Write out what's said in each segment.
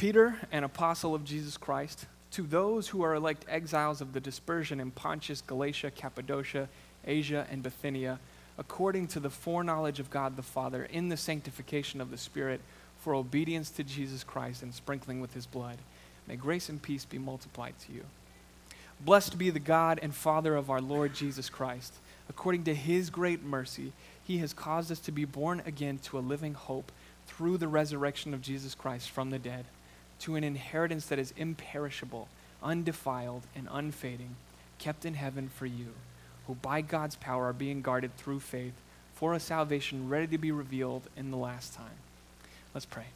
Peter, an apostle of Jesus Christ, to those who are elect exiles of the dispersion in Pontus, Galatia, Cappadocia, Asia, and Bithynia, according to the foreknowledge of God the Father, in the sanctification of the Spirit, for obedience to Jesus Christ and sprinkling with his blood. May grace and peace be multiplied to you. Blessed be the God and Father of our Lord Jesus Christ. According to his great mercy, he has caused us to be born again to a living hope through the resurrection of Jesus Christ from the dead, to an inheritance that is imperishable, undefiled, and unfading, kept in heaven for you, who by God's power are being guarded through faith for a salvation ready to be revealed in the last time. Let's pray.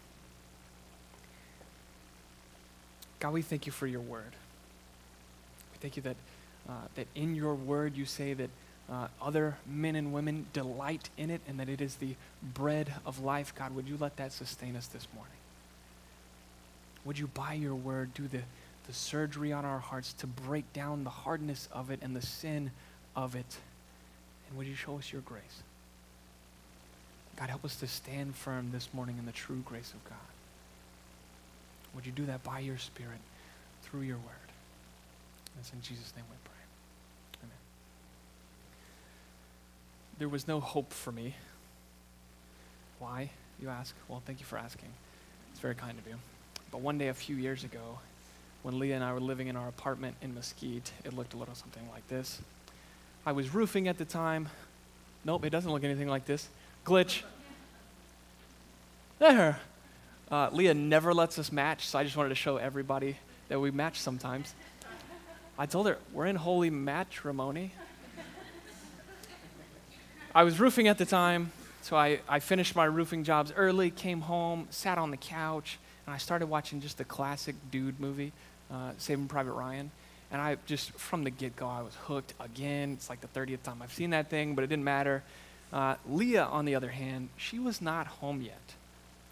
God, we thank you for your word. We thank you that, uh, that in your word you say that uh, other men and women delight in it and that it is the bread of life. God, would you let that sustain us this morning? Would you, by your word, do the, the surgery on our hearts to break down the hardness of it and the sin of it? And would you show us your grace? God, help us to stand firm this morning in the true grace of God. Would you do that by your Spirit through your word? And It's in Jesus' name we pray. Amen. There was no hope for me. Why, you ask? Well, thank you for asking. It's very kind of you. But one day a few years ago, when Leah and I were living in our apartment in Mesquite, it looked a little something like this. I was roofing at the time. Nope, it doesn't look anything like this. Glitch. There. Uh, Leah never lets us match, so I just wanted to show everybody that we match sometimes. I told her, we're in holy matrimony. I was roofing at the time, so I, I finished my roofing jobs early, came home, sat on the couch, and I started watching just the classic dude movie, uh, Saving Private Ryan. And I just, from the get go, I was hooked again. It's like the 30th time I've seen that thing, but it didn't matter. Uh, Leah, on the other hand, she was not home yet.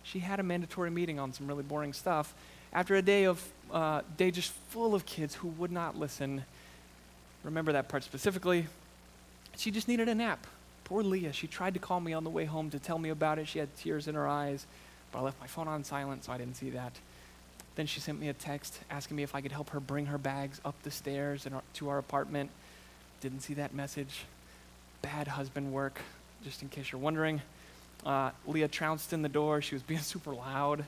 She had a mandatory meeting on some really boring stuff after a day of uh, day just full of kids who would not listen. Remember that part specifically. She just needed a nap. Poor Leah. She tried to call me on the way home to tell me about it. She had tears in her eyes, but I left my phone on silent, so I didn't see that. Then she sent me a text asking me if I could help her bring her bags up the stairs our, to our apartment. Didn't see that message. Bad husband work, just in case you're wondering. Uh, Leah trounced in the door. She was being super loud.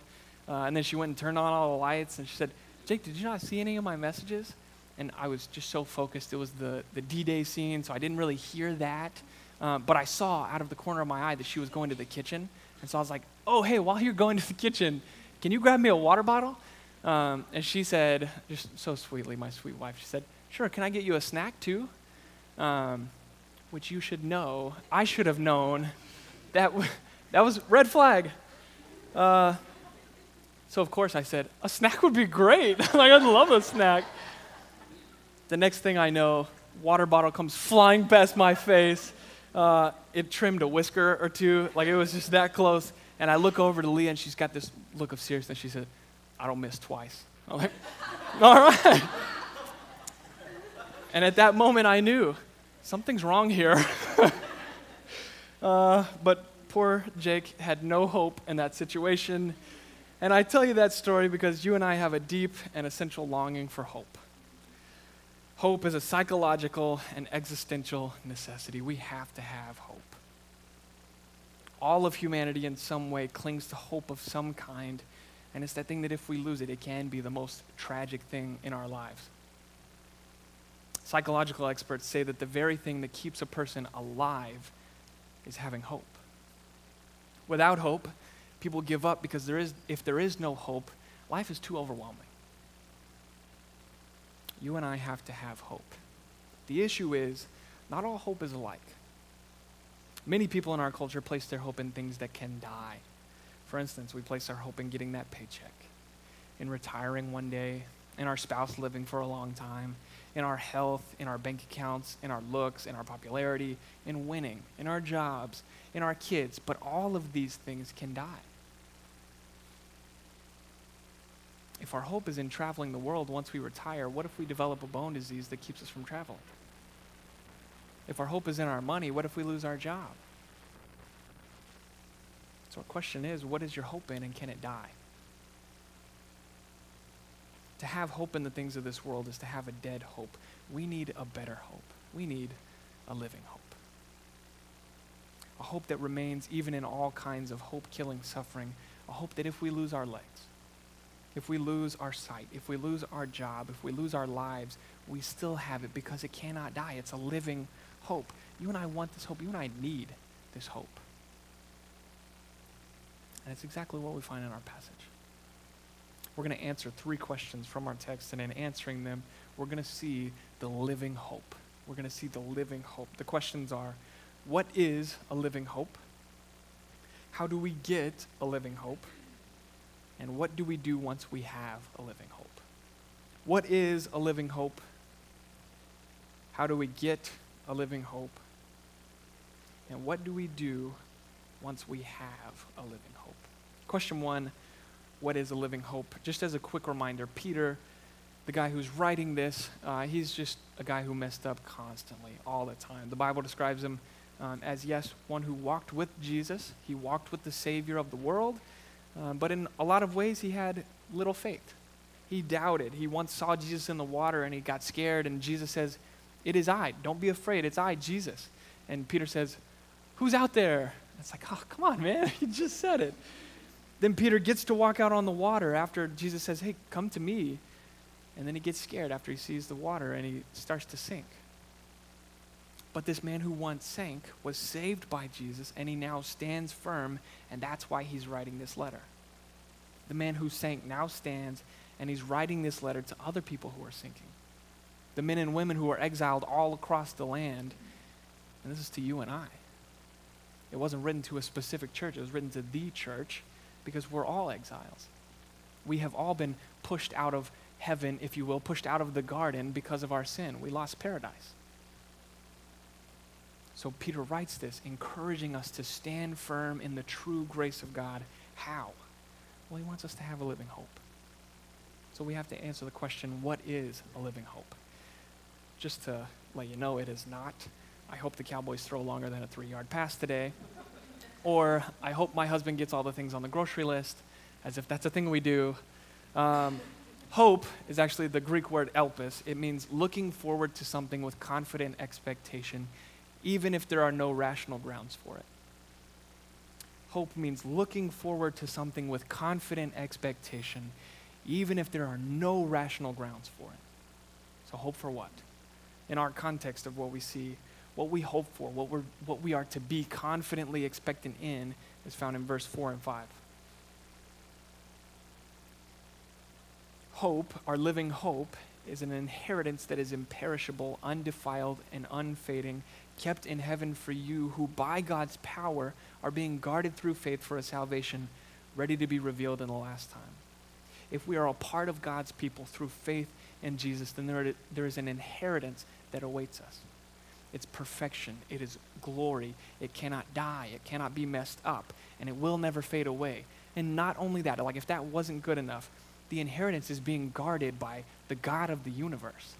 Uh, and then she went and turned on all the lights and she said, Jake, did you not see any of my messages? And I was just so focused. It was the, the D Day scene, so I didn't really hear that. Uh, but I saw out of the corner of my eye that she was going to the kitchen. And so I was like, oh, hey, while you're going to the kitchen, can you grab me a water bottle? Um, and she said, just so sweetly, my sweet wife, she said, sure, can I get you a snack too? Um, which you should know, I should have known that, w- that was red flag. Uh, so, of course, I said, a snack would be great. like, I'd love a snack. The next thing I know, water bottle comes flying past my face. Uh, it trimmed a whisker or two. Like, it was just that close. And I look over to Leah, and she's got this look of seriousness. She said, I don't miss twice. I'm like, all right. and at that moment, I knew something's wrong here. uh, but poor Jake had no hope in that situation. And I tell you that story because you and I have a deep and essential longing for hope. Hope is a psychological and existential necessity. We have to have hope. All of humanity, in some way, clings to hope of some kind, and it's that thing that if we lose it, it can be the most tragic thing in our lives. Psychological experts say that the very thing that keeps a person alive is having hope. Without hope, people give up because there is, if there is no hope, life is too overwhelming. You and I have to have hope. The issue is, not all hope is alike. Many people in our culture place their hope in things that can die. For instance, we place our hope in getting that paycheck, in retiring one day, in our spouse living for a long time, in our health, in our bank accounts, in our looks, in our popularity, in winning, in our jobs, in our kids. But all of these things can die. if our hope is in traveling the world once we retire, what if we develop a bone disease that keeps us from traveling? If our hope is in our money, what if we lose our job? So, our question is what is your hope in and can it die? To have hope in the things of this world is to have a dead hope. We need a better hope. We need a living hope. A hope that remains even in all kinds of hope killing suffering. A hope that if we lose our legs, if we lose our sight, if we lose our job, if we lose our lives, we still have it because it cannot die. It's a living hope. You and I want this hope. You and I need this hope. And it's exactly what we find in our passage. We're going to answer three questions from our text, and in answering them, we're going to see the living hope. We're going to see the living hope. The questions are what is a living hope? How do we get a living hope? And what do we do once we have a living hope? What is a living hope? How do we get a living hope? And what do we do once we have a living hope? Question one What is a living hope? Just as a quick reminder, Peter, the guy who's writing this, uh, he's just a guy who messed up constantly, all the time. The Bible describes him um, as, yes, one who walked with Jesus, he walked with the Savior of the world, uh, but in a lot of ways, he had little faith. He doubted. He once saw Jesus in the water and he got scared, and Jesus says, It is I. Don't be afraid. It's I, Jesus. And Peter says, Who's out there? It's like, Oh, come on, man. You just said it. Then Peter gets to walk out on the water after Jesus says, Hey, come to me. And then he gets scared after he sees the water and he starts to sink. But this man who once sank was saved by Jesus and he now stands firm, and that's why he's writing this letter. The man who sank now stands and he's writing this letter to other people who are sinking. The men and women who are exiled all across the land. And this is to you and I. It wasn't written to a specific church, it was written to the church because we're all exiles. We have all been pushed out of heaven, if you will, pushed out of the garden because of our sin. We lost paradise. So Peter writes this, encouraging us to stand firm in the true grace of God. How? Well, he wants us to have a living hope. So we have to answer the question what is a living hope? Just to let you know, it is not. I hope the Cowboys throw longer than a three yard pass today. or I hope my husband gets all the things on the grocery list, as if that's a thing we do. Um, hope is actually the Greek word elpis. It means looking forward to something with confident expectation, even if there are no rational grounds for it. Hope means looking forward to something with confident expectation, even if there are no rational grounds for it. So, hope for what? In our context of what we see, what we hope for, what, we're, what we are to be confidently expectant in, is found in verse 4 and 5. Hope, our living hope, is an inheritance that is imperishable, undefiled, and unfading, kept in heaven for you, who by God's power are being guarded through faith for a salvation ready to be revealed in the last time. If we are a part of God's people through faith in Jesus, then there, there is an inheritance that awaits us. It's perfection, it is glory, it cannot die, it cannot be messed up, and it will never fade away. And not only that, like if that wasn't good enough, the inheritance is being guarded by the God of the universe.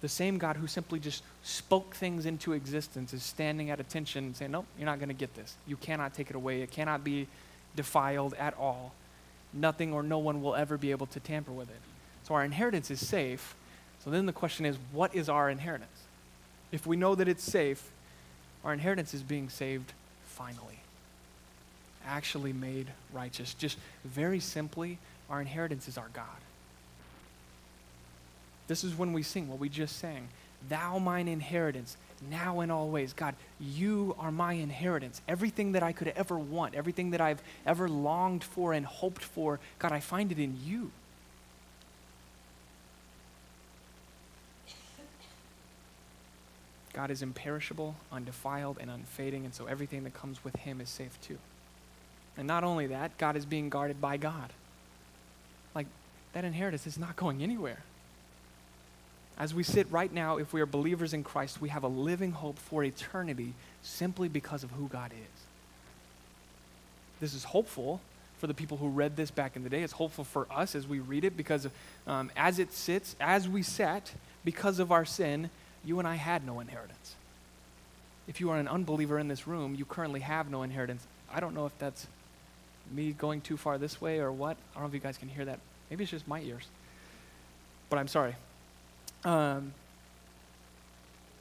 The same God who simply just spoke things into existence is standing at attention and saying, Nope, you're not going to get this. You cannot take it away. It cannot be defiled at all. Nothing or no one will ever be able to tamper with it. So our inheritance is safe. So then the question is, what is our inheritance? If we know that it's safe, our inheritance is being saved finally. Actually made righteous. Just very simply, our inheritance is our God. This is when we sing what we just sang. Thou mine inheritance, now and always. God, you are my inheritance. Everything that I could ever want, everything that I've ever longed for and hoped for, God, I find it in you. God is imperishable, undefiled, and unfading, and so everything that comes with him is safe too. And not only that, God is being guarded by God. Like, that inheritance is not going anywhere. As we sit right now, if we are believers in Christ, we have a living hope for eternity simply because of who God is. This is hopeful for the people who read this back in the day. It's hopeful for us as we read it because um, as it sits, as we sat, because of our sin, you and I had no inheritance. If you are an unbeliever in this room, you currently have no inheritance. I don't know if that's me going too far this way or what. I don't know if you guys can hear that Maybe it's just my ears. But I'm sorry. Um,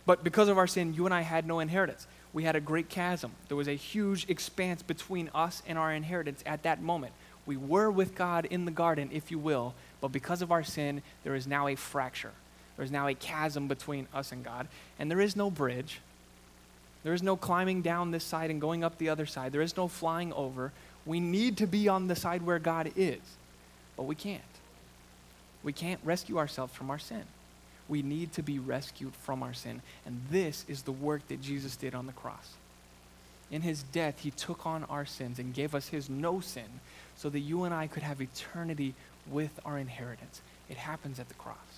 but because of our sin, you and I had no inheritance. We had a great chasm. There was a huge expanse between us and our inheritance at that moment. We were with God in the garden, if you will, but because of our sin, there is now a fracture. There is now a chasm between us and God, and there is no bridge. There is no climbing down this side and going up the other side. There is no flying over. We need to be on the side where God is, but we can't. We can't rescue ourselves from our sin. We need to be rescued from our sin. And this is the work that Jesus did on the cross. In his death, he took on our sins and gave us his no sin so that you and I could have eternity with our inheritance. It happens at the cross.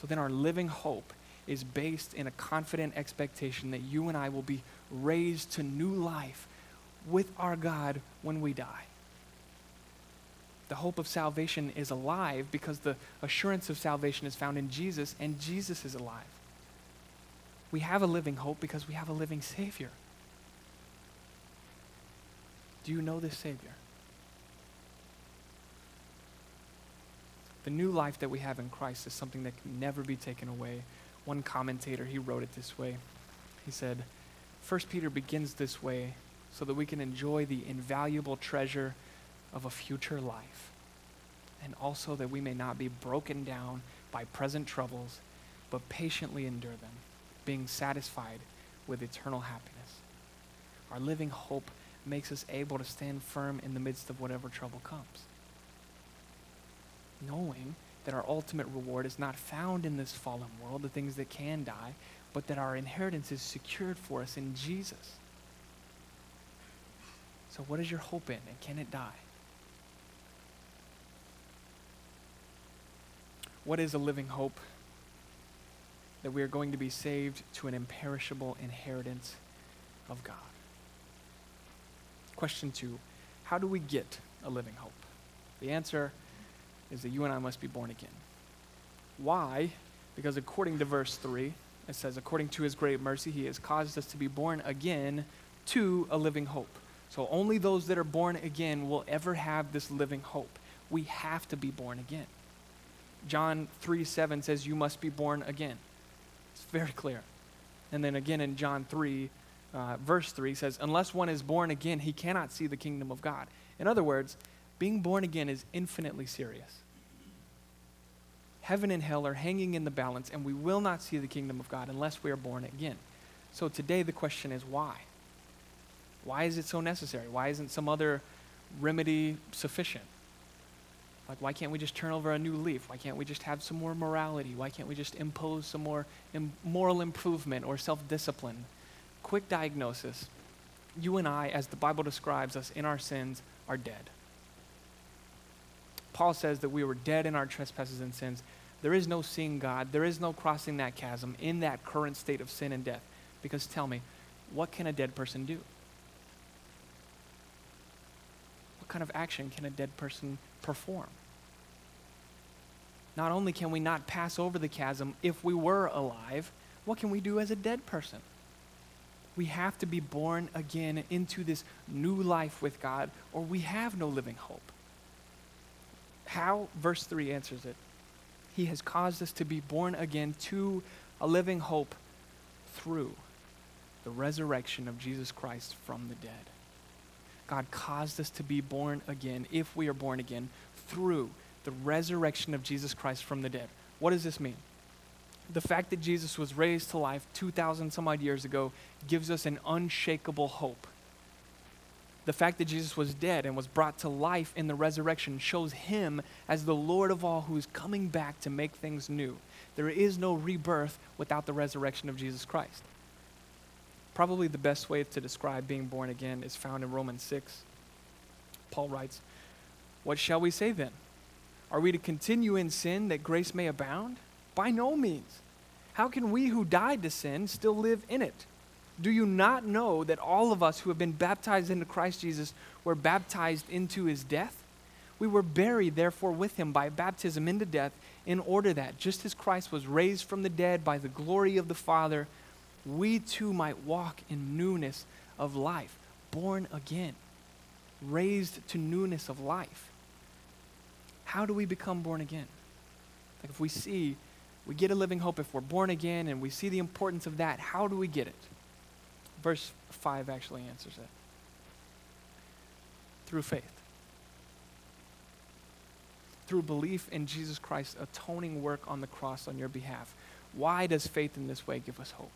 So then our living hope is based in a confident expectation that you and I will be raised to new life with our God when we die the hope of salvation is alive because the assurance of salvation is found in Jesus, and Jesus is alive. We have a living hope because we have a living Savior. Do you know this Savior? The new life that we have in Christ is something that can never be taken away. One commentator, he wrote it this way. He said, First Peter begins this way so that we can enjoy the invaluable treasure of a future life, and also that we may not be broken down by present troubles, but patiently endure them, being satisfied with eternal happiness. Our living hope makes us able to stand firm in the midst of whatever trouble comes. Knowing that our ultimate reward is not found in this fallen world, the things that can die, but that our inheritance is secured for us in Jesus. So, what is your hope in, and can it die? What is a living hope? That we are going to be saved to an imperishable inheritance of God. Question two How do we get a living hope? The answer is that you and I must be born again. Why? Because according to verse 3, it says, According to his great mercy, he has caused us to be born again to a living hope. So only those that are born again will ever have this living hope. We have to be born again. John 3 7 says, You must be born again. It's very clear. And then again in John 3, uh, verse 3 says, Unless one is born again, he cannot see the kingdom of God. In other words, being born again is infinitely serious. Heaven and hell are hanging in the balance, and we will not see the kingdom of God unless we are born again. So today the question is why? Why is it so necessary? Why isn't some other remedy sufficient? Like, why can't we just turn over a new leaf? Why can't we just have some more morality? Why can't we just impose some more Im- moral improvement or self discipline? Quick diagnosis you and I, as the Bible describes us in our sins, are dead. Paul says that we were dead in our trespasses and sins. There is no seeing God, there is no crossing that chasm in that current state of sin and death. Because tell me, what can a dead person do? What kind of action can a dead person perform? Not only can we not pass over the chasm if we were alive, what can we do as a dead person? We have to be born again into this new life with God, or we have no living hope. How? Verse 3 answers it. He has caused us to be born again to a living hope through the resurrection of Jesus Christ from the dead. God caused us to be born again, if we are born again, through the resurrection of Jesus Christ from the dead. What does this mean? The fact that Jesus was raised to life 2,000 some odd years ago gives us an unshakable hope. The fact that Jesus was dead and was brought to life in the resurrection shows him as the Lord of all who is coming back to make things new. There is no rebirth without the resurrection of Jesus Christ. Probably the best way to describe being born again is found in Romans 6. Paul writes, What shall we say then? Are we to continue in sin that grace may abound? By no means. How can we who died to sin still live in it? Do you not know that all of us who have been baptized into Christ Jesus were baptized into his death? We were buried, therefore, with him by baptism into death, in order that, just as Christ was raised from the dead by the glory of the Father, we too might walk in newness of life, born again, raised to newness of life. How do we become born again? Like if we see, we get a living hope, if we're born again and we see the importance of that, how do we get it? Verse 5 actually answers it through faith. Through belief in Jesus Christ's atoning work on the cross on your behalf. Why does faith in this way give us hope?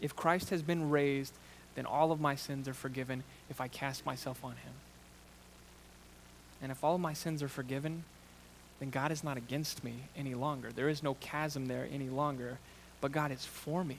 If Christ has been raised, then all of my sins are forgiven if I cast myself on him. And if all of my sins are forgiven, then God is not against me any longer. There is no chasm there any longer, but God is for me.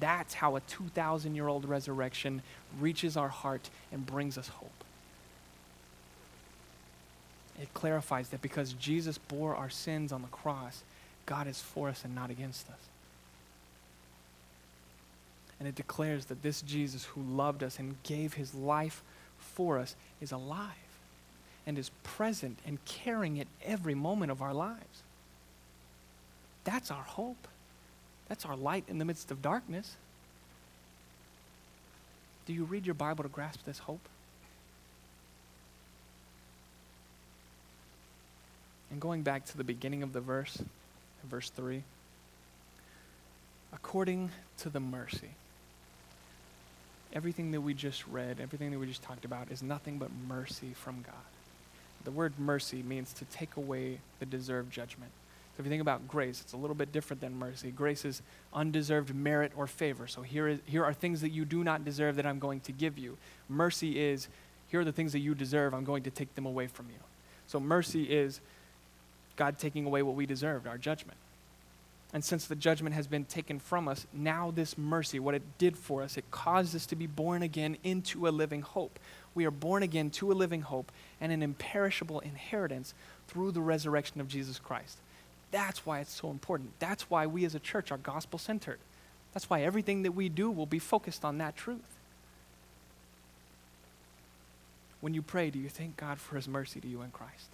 That's how a 2,000 year old resurrection reaches our heart and brings us hope. It clarifies that because Jesus bore our sins on the cross, God is for us and not against us. And it declares that this Jesus who loved us and gave his life for us is alive and is present and caring at every moment of our lives. That's our hope. That's our light in the midst of darkness. Do you read your Bible to grasp this hope? And going back to the beginning of the verse, verse 3, according to the mercy. Everything that we just read, everything that we just talked about, is nothing but mercy from God. The word mercy means to take away the deserved judgment. So if you think about grace, it's a little bit different than mercy. Grace is undeserved merit or favor. So here, is, here are things that you do not deserve that I'm going to give you. Mercy is here are the things that you deserve, I'm going to take them away from you. So mercy is God taking away what we deserved, our judgment. And since the judgment has been taken from us, now this mercy, what it did for us, it caused us to be born again into a living hope. We are born again to a living hope and an imperishable inheritance through the resurrection of Jesus Christ. That's why it's so important. That's why we as a church are gospel centered. That's why everything that we do will be focused on that truth. When you pray, do you thank God for his mercy to you in Christ?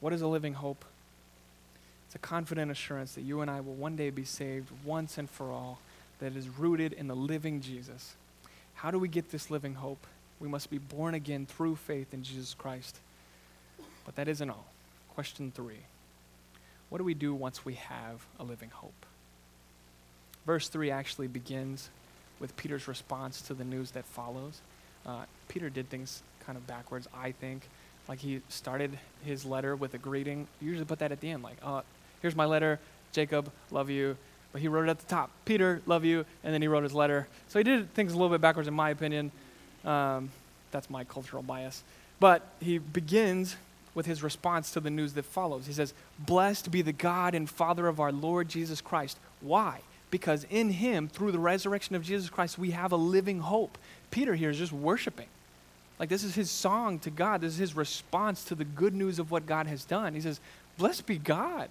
What is a living hope? It's a confident assurance that you and I will one day be saved once and for all, that is rooted in the living Jesus. How do we get this living hope? We must be born again through faith in Jesus Christ. But that isn't all. Question three What do we do once we have a living hope? Verse 3 actually begins with Peter's response to the news that follows. Uh, Peter did things kind of backwards, I think. Like he started his letter with a greeting. You usually put that at the end, like, uh, here's my letter, Jacob, love you. But he wrote it at the top, Peter, love you, and then he wrote his letter. So he did things a little bit backwards, in my opinion. Um, that's my cultural bias. But he begins with his response to the news that follows. He says, Blessed be the God and Father of our Lord Jesus Christ. Why? Because in him, through the resurrection of Jesus Christ, we have a living hope. Peter here is just worshiping. Like, this is his song to God. This is his response to the good news of what God has done. He says, Blessed be God.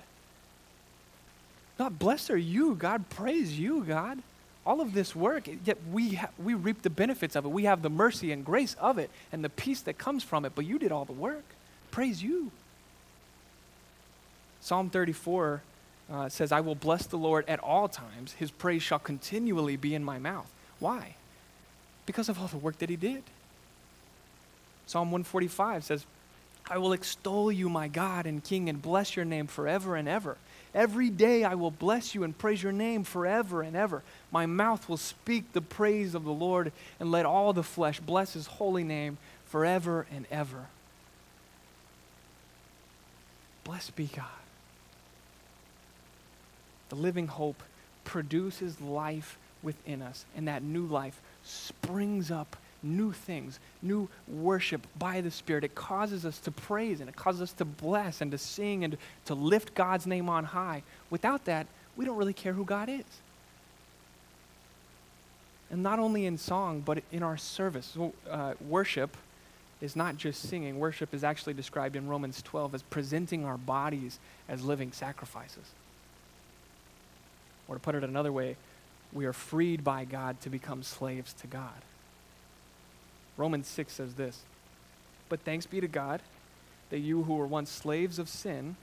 Not blessed are you, God. Praise you, God. All of this work, yet we, ha- we reap the benefits of it. We have the mercy and grace of it and the peace that comes from it, but you did all the work. Praise you. Psalm 34 uh, says, I will bless the Lord at all times. His praise shall continually be in my mouth. Why? Because of all the work that he did. Psalm 145 says, I will extol you, my God and King, and bless your name forever and ever. Every day I will bless you and praise your name forever and ever. My mouth will speak the praise of the Lord, and let all the flesh bless his holy name forever and ever. Blessed be God. The living hope produces life within us, and that new life springs up new things, new worship by the Spirit. It causes us to praise and it causes us to bless and to sing and to lift God's name on high. Without that, we don't really care who God is. And not only in song, but in our service. Uh, worship is not just singing, worship is actually described in Romans 12 as presenting our bodies as living sacrifices. Or to put it another way, we are freed by God to become slaves to God. Romans 6 says this But thanks be to God that you who were once slaves of sin,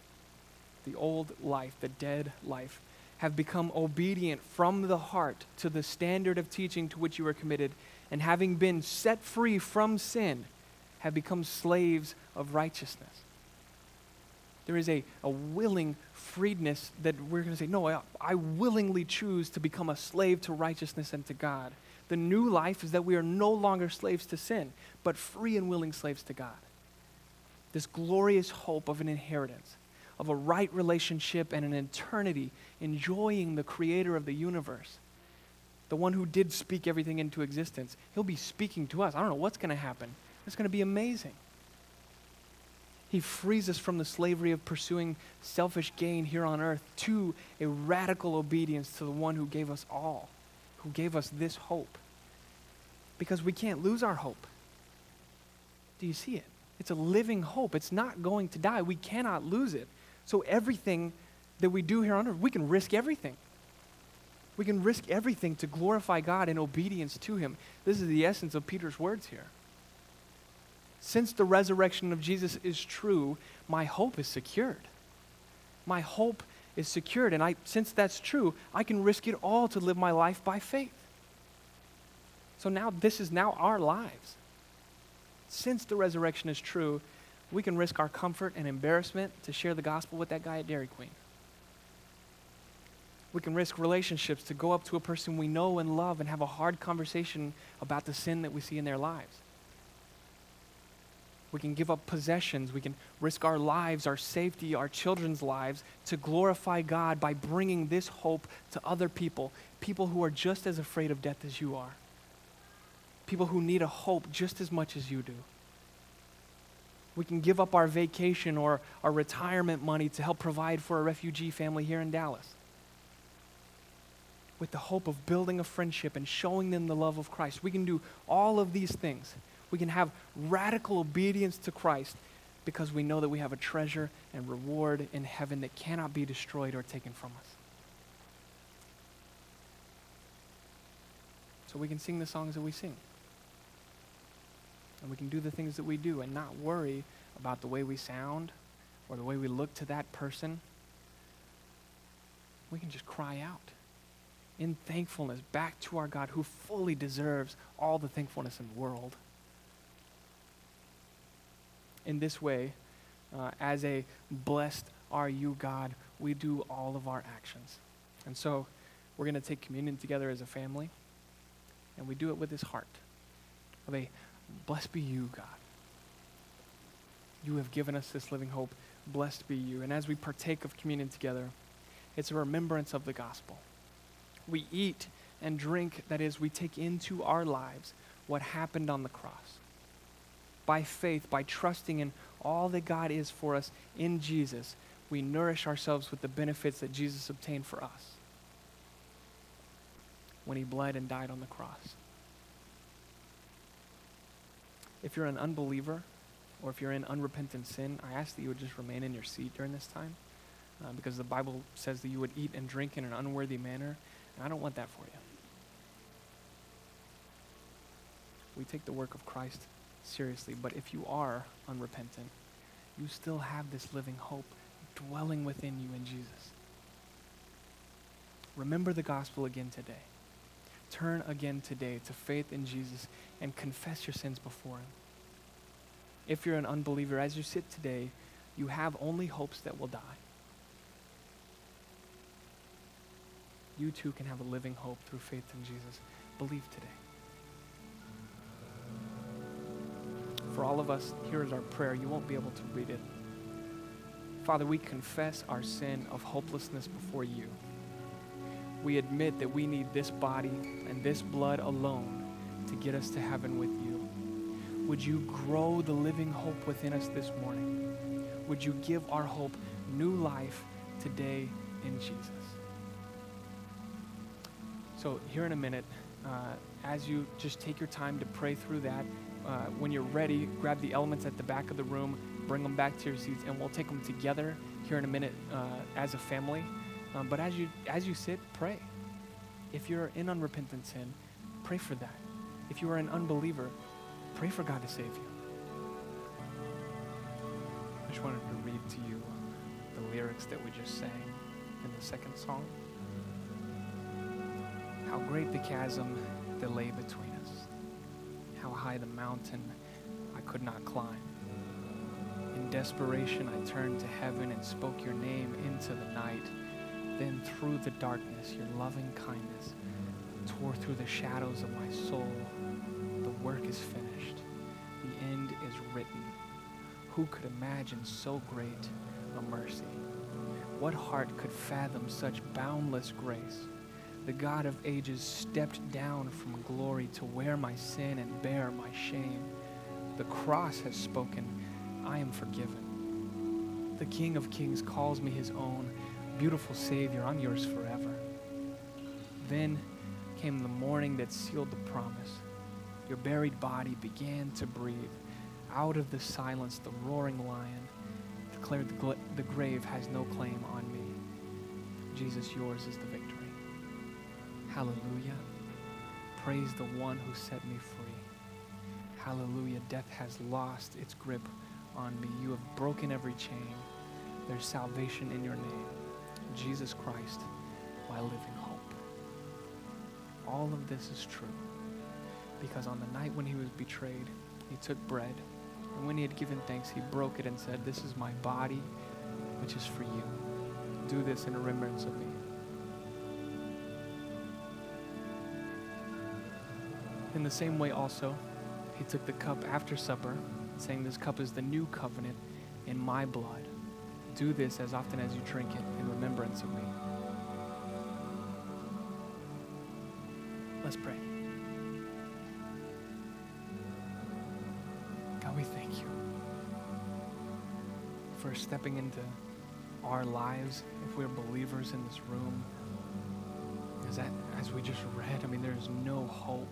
the old life, the dead life, have become obedient from the heart to the standard of teaching to which you were committed, and having been set free from sin, have become slaves of righteousness. There is a, a willing freedness that we're going to say, No, I, I willingly choose to become a slave to righteousness and to God. The new life is that we are no longer slaves to sin, but free and willing slaves to God. This glorious hope of an inheritance of a right relationship and an eternity, enjoying the creator of the universe, the one who did speak everything into existence. He'll be speaking to us. I don't know what's going to happen. It's going to be amazing. He frees us from the slavery of pursuing selfish gain here on earth to a radical obedience to the one who gave us all, who gave us this hope. Because we can't lose our hope. Do you see it? It's a living hope. It's not going to die. We cannot lose it. So everything that we do here on earth, we can risk everything. We can risk everything to glorify God in obedience to Him. This is the essence of Peter's words here. Since the resurrection of Jesus is true, my hope is secured. My hope is secured. And I, since that's true, I can risk it all to live my life by faith. So now, this is now our lives. Since the resurrection is true, we can risk our comfort and embarrassment to share the gospel with that guy at Dairy Queen. We can risk relationships to go up to a person we know and love and have a hard conversation about the sin that we see in their lives. We can give up possessions. We can risk our lives, our safety, our children's lives to glorify God by bringing this hope to other people, people who are just as afraid of death as you are, people who need a hope just as much as you do. We can give up our vacation or our retirement money to help provide for a refugee family here in Dallas. With the hope of building a friendship and showing them the love of Christ. We can do all of these things. We can have radical obedience to Christ because we know that we have a treasure and reward in heaven that cannot be destroyed or taken from us. So we can sing the songs that we sing and we can do the things that we do and not worry about the way we sound or the way we look to that person. We can just cry out in thankfulness back to our God who fully deserves all the thankfulness in the world. In this way, uh, as a blessed are you, God, we do all of our actions. And so we're going to take communion together as a family, and we do it with this heart of a Blessed be you, God. You have given us this living hope. Blessed be you. And as we partake of communion together, it's a remembrance of the gospel. We eat and drink, that is, we take into our lives what happened on the cross. By faith, by trusting in all that God is for us in Jesus, we nourish ourselves with the benefits that Jesus obtained for us when he bled and died on the cross if you're an unbeliever or if you're in unrepentant sin, I ask that you would just remain in your seat during this time uh, because the Bible says that you would eat and drink in an unworthy manner, and I don't want that for you. We take the work of Christ seriously, but if you are unrepentant, you still have this living hope dwelling within you in Jesus. Remember the gospel again today. Turn again today to faith in Jesus and confess your sins before Him. If you're an unbeliever, as you sit today, you have only hopes that will die. You too can have a living hope through faith in Jesus. Believe today. For all of us, here is our prayer. You won't be able to read it. Father, we confess our sin of hopelessness before you. We admit that we need this body and this blood alone to get us to heaven with you. Would you grow the living hope within us this morning? Would you give our hope new life today in Jesus? So, here in a minute, uh, as you just take your time to pray through that, uh, when you're ready, grab the elements at the back of the room, bring them back to your seats, and we'll take them together here in a minute uh, as a family. Um, but as you as you sit, pray. If you're in unrepentant sin, pray for that. If you are an unbeliever, pray for God to save you. I just wanted to read to you the lyrics that we just sang in the second song. How great the chasm that lay between how high the mountain I could not climb. In desperation, I turned to heaven and spoke your name into the night. Then, through the darkness, your loving kindness tore through the shadows of my soul. The work is finished, the end is written. Who could imagine so great a mercy? What heart could fathom such boundless grace? The God of ages stepped down from glory to wear my sin and bear my shame. The cross has spoken, I am forgiven. The King of kings calls me his own. Beautiful Savior, I'm yours forever. Then came the morning that sealed the promise. Your buried body began to breathe. Out of the silence, the roaring lion declared the, gl- the grave has no claim on me. Jesus, yours is the victory. Hallelujah. Praise the one who set me free. Hallelujah. Death has lost its grip on me. You have broken every chain. There's salvation in your name. Jesus Christ, my living hope. All of this is true because on the night when he was betrayed, he took bread, and when he had given thanks, he broke it and said, This is my body, which is for you. Do this in remembrance of me. In the same way, also, he took the cup after supper, saying, This cup is the new covenant in my blood. Do this as often as you drink it in remembrance of me. Let's pray. God, we thank you for stepping into our lives if we're believers in this room. As, that, as we just read, I mean, there's no hope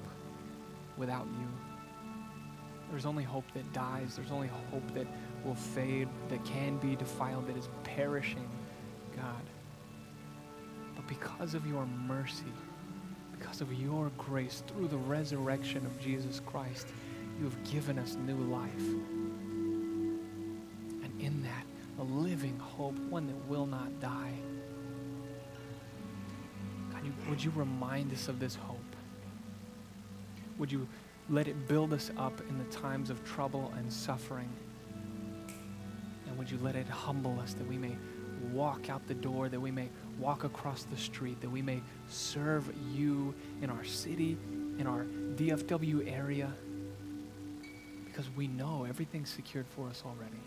without you. There's only hope that dies. There's only hope that will fade, that can be defiled, that is perishing, God. But because of your mercy, because of your grace, through the resurrection of Jesus Christ, you have given us new life. And in that, a living hope, one that will not die. God, you, would you remind us of this hope? Would you let it build us up in the times of trouble and suffering? And would you let it humble us that we may walk out the door, that we may walk across the street, that we may serve you in our city, in our DFW area, because we know everything's secured for us already.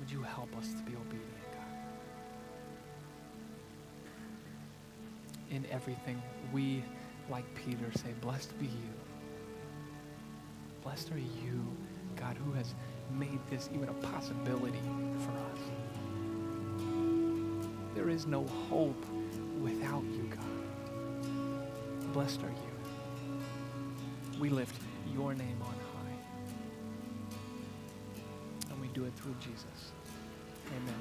Would you help us to be obedient, In everything, we, like Peter, say, Blessed be you. Blessed are you, God, who has made this even a possibility for us. There is no hope without you, God. Blessed are you. We lift your name on high. And we do it through Jesus. Amen.